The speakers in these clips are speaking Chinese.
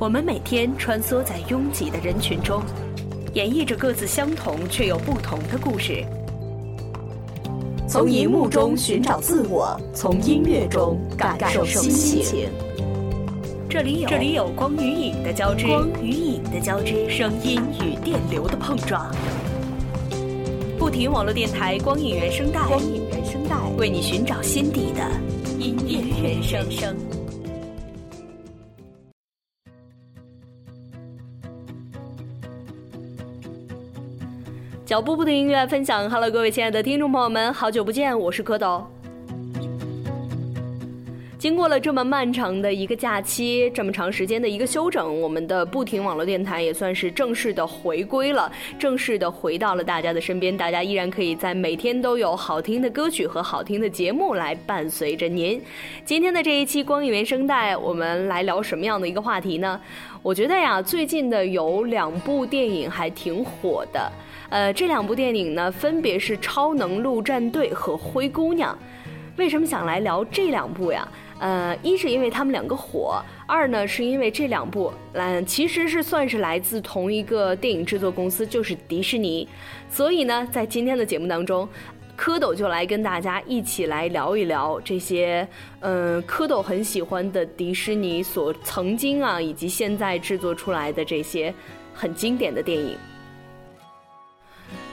我们每天穿梭在拥挤的人群中，演绎着各自相同却又不同的故事。从荧幕中寻找自我，从音乐中感受心情。这里有这里有光与影的交织，光与影的交织，声音与电流的碰撞。不停网络电台光影原声带，光影原声带为你寻找心底的音乐原声。脚步不停，音乐分享。Hello，各位亲爱的听众朋友们，好久不见，我是蝌蚪。经过了这么漫长的一个假期，这么长时间的一个休整，我们的不停网络电台也算是正式的回归了，正式的回到了大家的身边。大家依然可以在每天都有好听的歌曲和好听的节目来伴随着您。今天的这一期光影原声带，我们来聊什么样的一个话题呢？我觉得呀，最近的有两部电影还挺火的。呃，这两部电影呢，分别是《超能陆战队》和《灰姑娘》。为什么想来聊这两部呀？呃，一是因为他们两个火，二呢是因为这两部，嗯，其实是算是来自同一个电影制作公司，就是迪士尼。所以呢，在今天的节目当中，蝌蚪就来跟大家一起来聊一聊这些，嗯，蝌蚪很喜欢的迪士尼所曾经啊，以及现在制作出来的这些很经典的电影。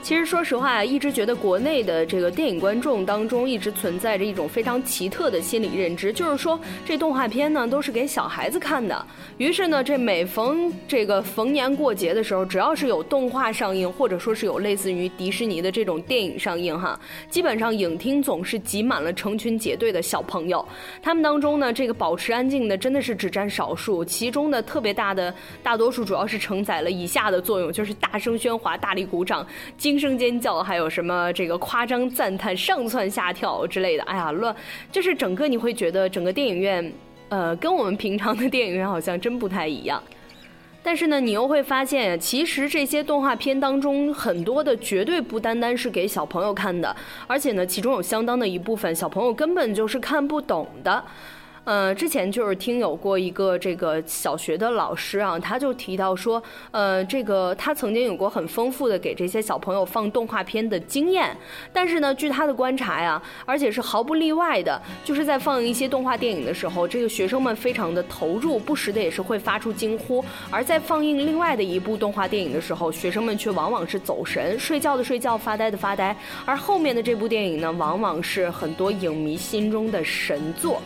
其实说实话，一直觉得国内的这个电影观众当中一直存在着一种非常奇特的心理认知，就是说这动画片呢都是给小孩子看的。于是呢，这每逢这个逢年过节的时候，只要是有动画上映，或者说是有类似于迪士尼的这种电影上映哈，基本上影厅总是挤满了成群结队的小朋友。他们当中呢，这个保持安静的真的是只占少数，其中的特别大的大多数主要是承载了以下的作用，就是大声喧哗、大力鼓掌、惊。声尖叫，还有什么这个夸张赞叹、上蹿下跳之类的？哎呀，乱，就是整个你会觉得整个电影院，呃，跟我们平常的电影院好像真不太一样。但是呢，你又会发现，其实这些动画片当中很多的绝对不单单是给小朋友看的，而且呢，其中有相当的一部分小朋友根本就是看不懂的。呃，之前就是听有过一个这个小学的老师啊，他就提到说，呃，这个他曾经有过很丰富的给这些小朋友放动画片的经验，但是呢，据他的观察呀，而且是毫不例外的，就是在放一些动画电影的时候，这个学生们非常的投入，不时的也是会发出惊呼；而在放映另外的一部动画电影的时候，学生们却往往是走神，睡觉的睡觉，发呆的发呆，而后面的这部电影呢，往往是很多影迷心中的神作。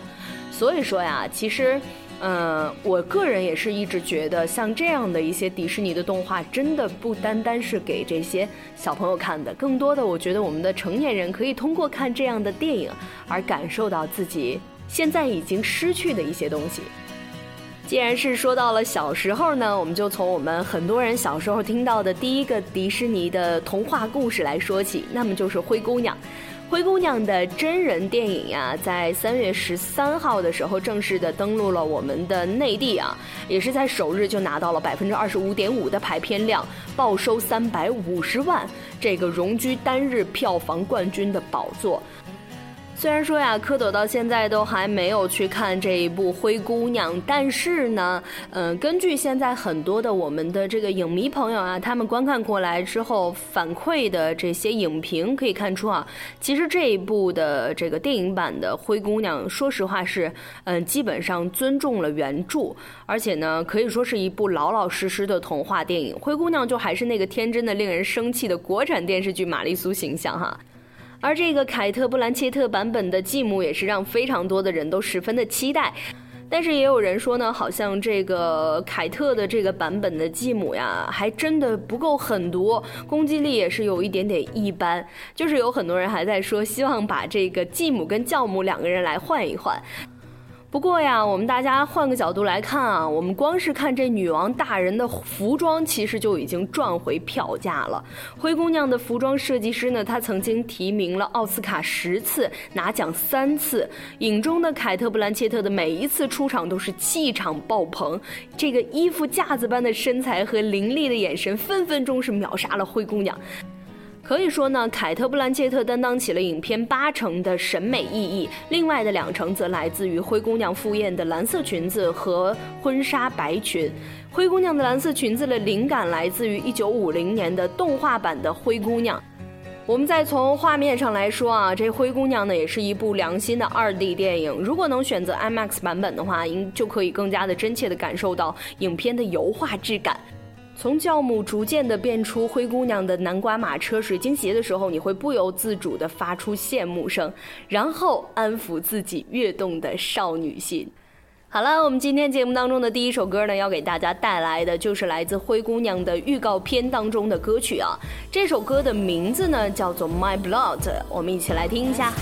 所以说呀，其实，嗯，我个人也是一直觉得，像这样的一些迪士尼的动画，真的不单单是给这些小朋友看的，更多的，我觉得我们的成年人可以通过看这样的电影，而感受到自己现在已经失去的一些东西。既然是说到了小时候呢，我们就从我们很多人小时候听到的第一个迪士尼的童话故事来说起，那么就是《灰姑娘》。灰姑娘的真人电影呀，在三月十三号的时候正式的登陆了我们的内地啊，也是在首日就拿到了百分之二十五点五的排片量，报收三百五十万，这个荣居单日票房冠军的宝座。虽然说呀，蝌蚪到现在都还没有去看这一部《灰姑娘》，但是呢，嗯，根据现在很多的我们的这个影迷朋友啊，他们观看过来之后反馈的这些影评可以看出啊，其实这一部的这个电影版的《灰姑娘》，说实话是，嗯，基本上尊重了原著，而且呢，可以说是一部老老实实的童话电影。灰姑娘就还是那个天真的、令人生气的国产电视剧玛丽苏形象哈。而这个凯特·布兰切特版本的继母也是让非常多的人都十分的期待，但是也有人说呢，好像这个凯特的这个版本的继母呀，还真的不够狠毒，攻击力也是有一点点一般，就是有很多人还在说，希望把这个继母跟教母两个人来换一换。不过呀，我们大家换个角度来看啊，我们光是看这女王大人的服装，其实就已经赚回票价了。灰姑娘的服装设计师呢，她曾经提名了奥斯卡十次，拿奖三次。影中的凯特·布兰切特的每一次出场都是气场爆棚，这个衣服架子般的身材和凌厉的眼神，分分钟是秒杀了灰姑娘。可以说呢，凯特·布兰切特担当起了影片八成的审美意义，另外的两成则来自于灰姑娘赴宴的蓝色裙子和婚纱白裙。灰姑娘的蓝色裙子的灵感来自于1950年的动画版的灰姑娘。我们再从画面上来说啊，这灰姑娘呢也是一部良心的 2D 电影。如果能选择 IMAX 版本的话，应就可以更加的真切的感受到影片的油画质感。从教母逐渐的变出灰姑娘的南瓜马车水晶鞋的时候，你会不由自主的发出羡慕声，然后安抚自己跃动的少女心。好了，我们今天节目当中的第一首歌呢，要给大家带来的就是来自灰姑娘的预告片当中的歌曲啊。这首歌的名字呢叫做《My Blood》，我们一起来听一下。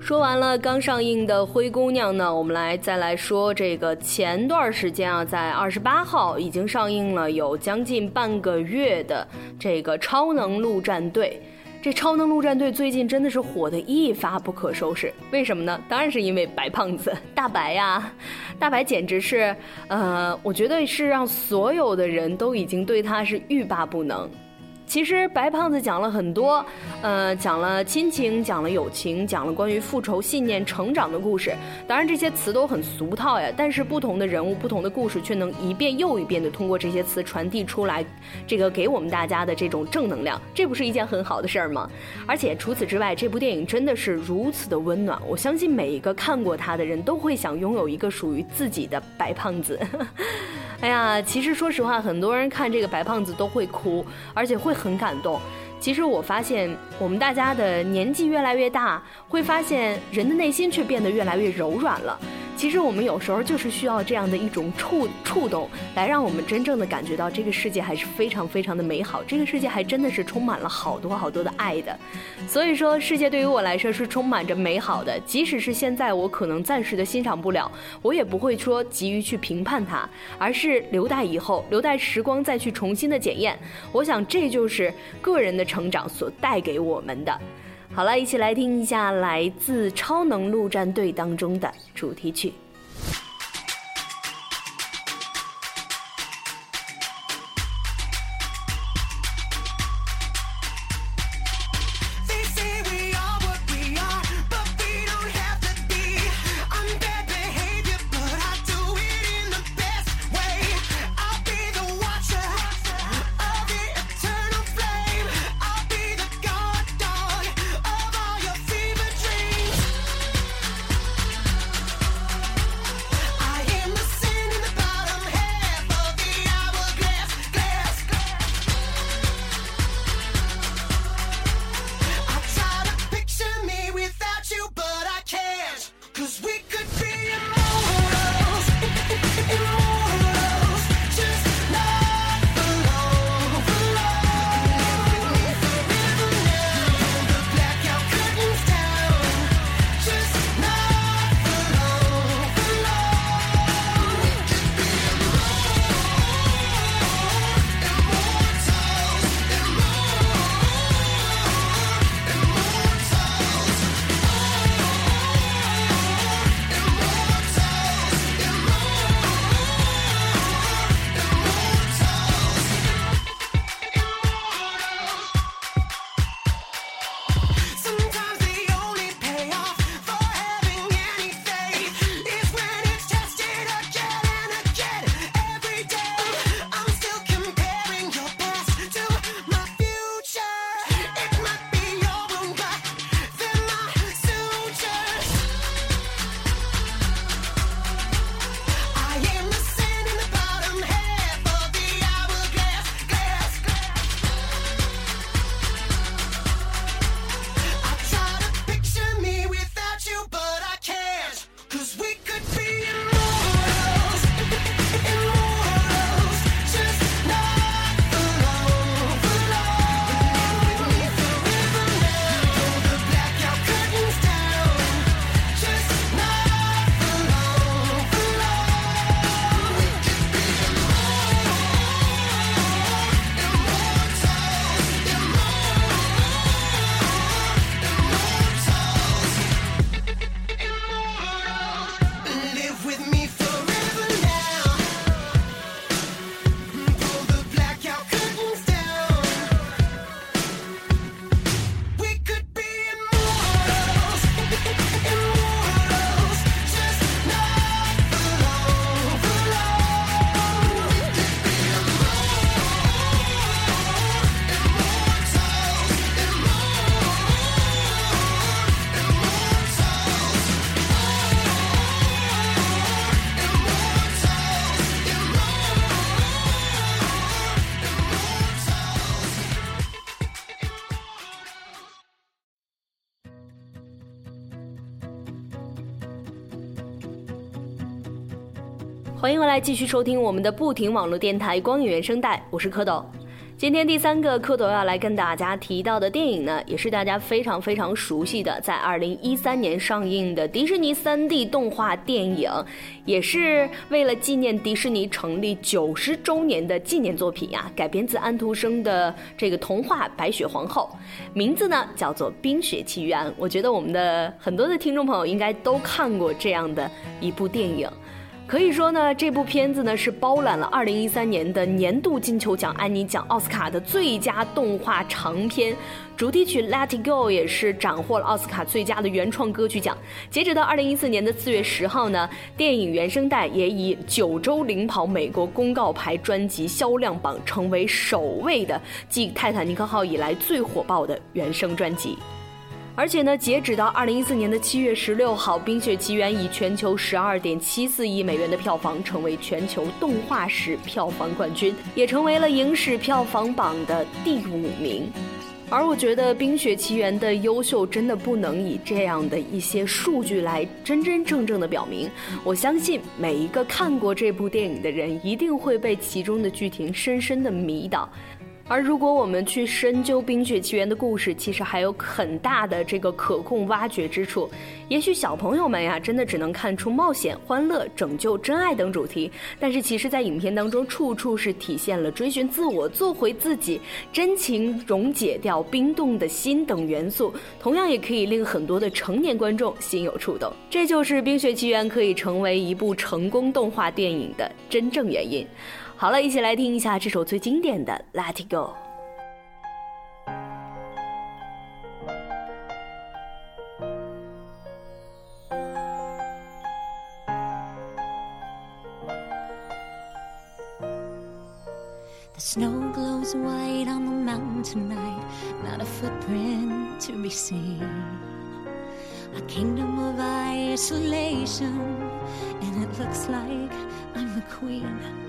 说完了刚上映的《灰姑娘》呢，我们来再来说这个前段时间啊，在二十八号已经上映了有将近半个月的这个《超能陆战队》。这《超能陆战队》最近真的是火的一发不可收拾，为什么呢？当然是因为白胖子 大白呀，大白简直是，呃，我觉得是让所有的人都已经对他是欲罢不能。其实白胖子讲了很多，呃，讲了亲情，讲了友情，讲了关于复仇、信念、成长的故事。当然这些词都很俗套呀，但是不同的人物、不同的故事，却能一遍又一遍的通过这些词传递出来，这个给我们大家的这种正能量，这不是一件很好的事儿吗？而且除此之外，这部电影真的是如此的温暖，我相信每一个看过它的人都会想拥有一个属于自己的白胖子。哎呀，其实说实话，很多人看这个白胖子都会哭，而且会很感动。其实我发现，我们大家的年纪越来越大，会发现人的内心却变得越来越柔软了。其实我们有时候就是需要这样的一种触触动，来让我们真正的感觉到这个世界还是非常非常的美好，这个世界还真的是充满了好多好多的爱的。所以说，世界对于我来说是充满着美好的，即使是现在我可能暂时的欣赏不了，我也不会说急于去评判它，而是留待以后，留待时光再去重新的检验。我想这就是个人的成长所带给我们的。好了，一起来听一下来自《超能陆战队》当中的主题曲。欢迎回来，继续收听我们的不停网络电台光影原声带，我是蝌蚪。今天第三个蝌蚪要来跟大家提到的电影呢，也是大家非常非常熟悉的，在二零一三年上映的迪士尼三 D 动画电影，也是为了纪念迪士尼成立九十周年的纪念作品呀，改编自安徒生的这个童话《白雪皇后》，名字呢叫做《冰雪奇缘》。我觉得我们的很多的听众朋友应该都看过这样的一部电影。可以说呢，这部片子呢是包揽了2013年的年度金球奖、安妮奖、奥斯卡的最佳动画长片。主题曲《Let It Go》也是斩获了奥斯卡最佳的原创歌曲奖。截止到2014年的4月10号呢，电影原声带也以九周领跑美国公告牌专辑销量榜，成为首位的继《泰坦尼克号》以来最火爆的原声专辑。而且呢，截止到二零一四年的七月十六号，《冰雪奇缘》以全球十二点七四亿美元的票房，成为全球动画史票房冠军，也成为了影史票房榜的第五名。而我觉得《冰雪奇缘》的优秀，真的不能以这样的一些数据来真真正正的表明。我相信每一个看过这部电影的人，一定会被其中的剧情深深的迷倒。而如果我们去深究《冰雪奇缘》的故事，其实还有很大的这个可供挖掘之处。也许小朋友们呀，真的只能看出冒险、欢乐、拯救、真爱等主题，但是其实，在影片当中，处处是体现了追寻自我、做回自己、真情溶解掉冰冻的心等元素，同样也可以令很多的成年观众心有触动。这就是《冰雪奇缘》可以成为一部成功动画电影的真正原因。好了，一起来听一下这首最经典的《Let It Go》。The snow glows white on the mountain tonight, not a footprint to be seen. A kingdom of isolation, and it looks like I'm the queen.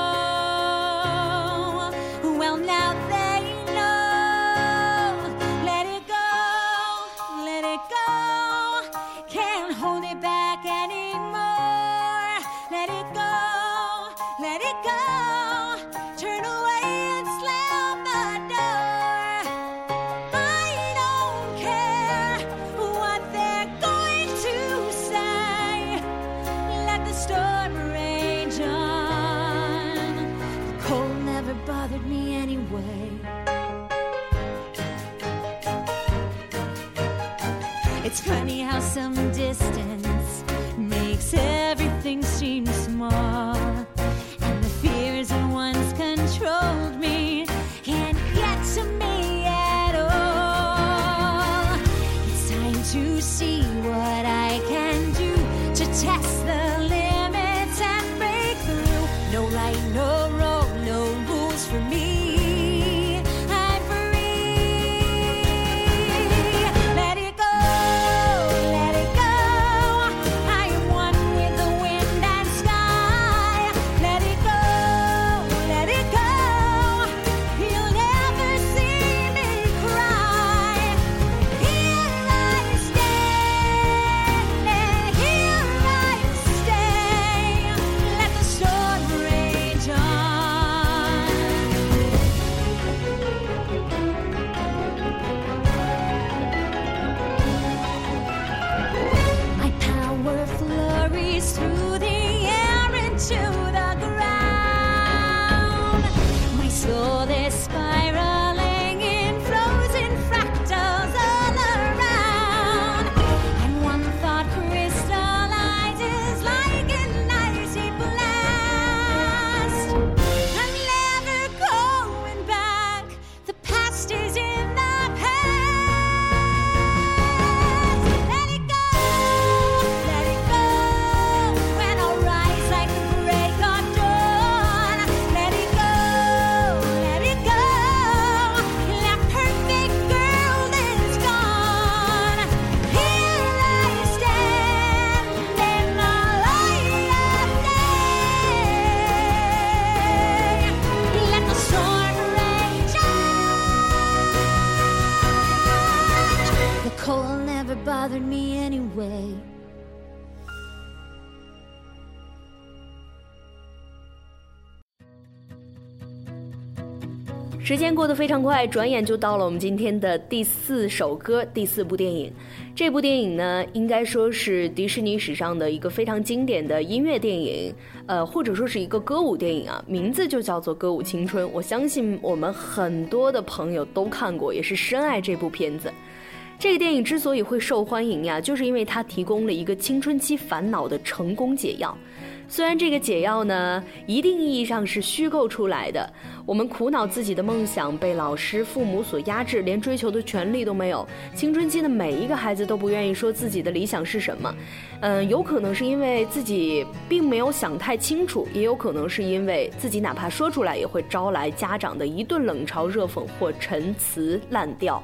时间过得非常快，转眼就到了我们今天的第四首歌，第四部电影。这部电影呢，应该说是迪士尼史上的一个非常经典的音乐电影，呃，或者说是一个歌舞电影啊，名字就叫做《歌舞青春》。我相信我们很多的朋友都看过，也是深爱这部片子。这个电影之所以会受欢迎呀，就是因为它提供了一个青春期烦恼的成功解药。虽然这个解药呢，一定意义上是虚构出来的，我们苦恼自己的梦想被老师、父母所压制，连追求的权利都没有。青春期的每一个孩子都不愿意说自己的理想是什么，嗯，有可能是因为自己并没有想太清楚，也有可能是因为自己哪怕说出来也会招来家长的一顿冷嘲热讽或陈词滥调。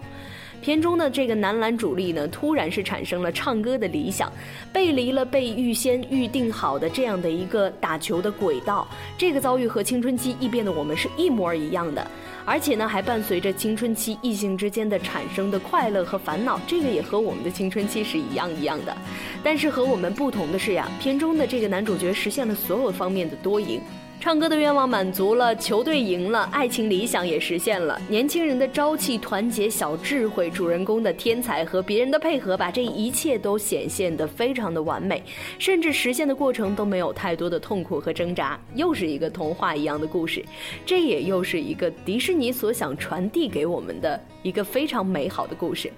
片中的这个男篮主力呢，突然是产生了唱歌的理想，背离了被预先预定好的这样的一个打球的轨道。这个遭遇和青春期异变的我们是一模一样的，而且呢，还伴随着青春期异性之间的产生的快乐和烦恼。这个也和我们的青春期是一样一样的，但是和我们不同的是呀，片中的这个男主角实现了所有方面的多赢。唱歌的愿望满足了，球队赢了，爱情理想也实现了。年轻人的朝气、团结、小智慧，主人公的天才和别人的配合，把这一切都显现得非常的完美，甚至实现的过程都没有太多的痛苦和挣扎。又是一个童话一样的故事，这也又是一个迪士尼所想传递给我们的一个非常美好的故事。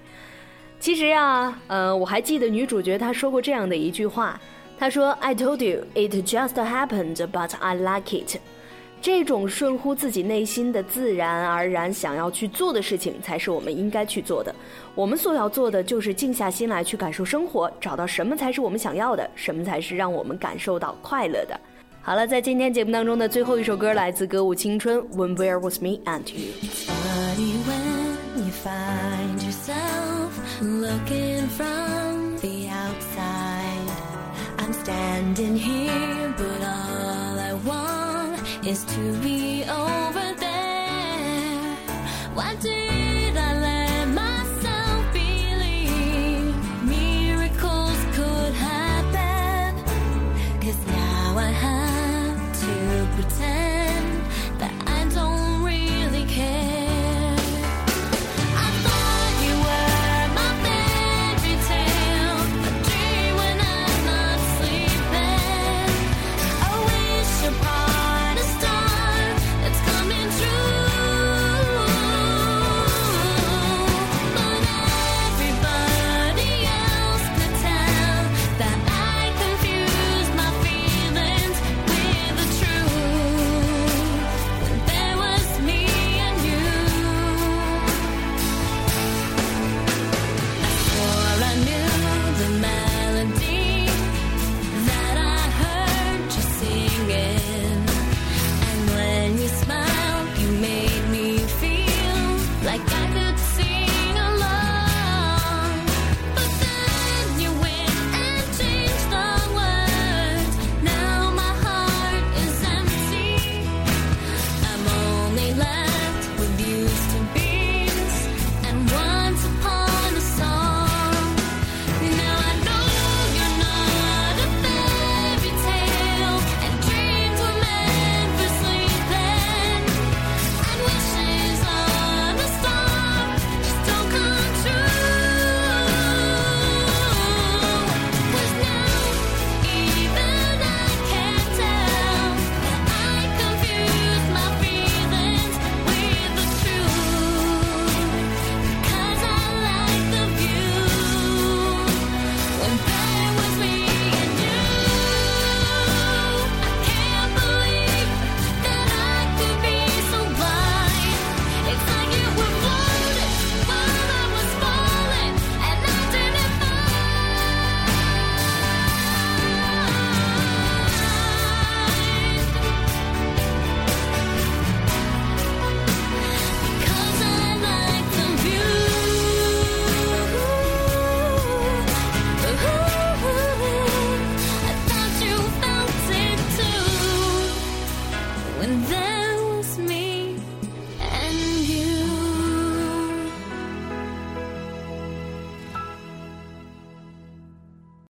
其实啊，呃，我还记得女主角她说过这样的一句话。他说：“I told you it just happened, but I like it。”这种顺乎自己内心的自然而然想要去做的事情，才是我们应该去做的。我们所要做的，就是静下心来去感受生活，找到什么才是我们想要的，什么才是让我们感受到快乐的。好了，在今天节目当中的最后一首歌，来自歌舞青春《When Where Was Me and You》。Standing here, but all I want is to be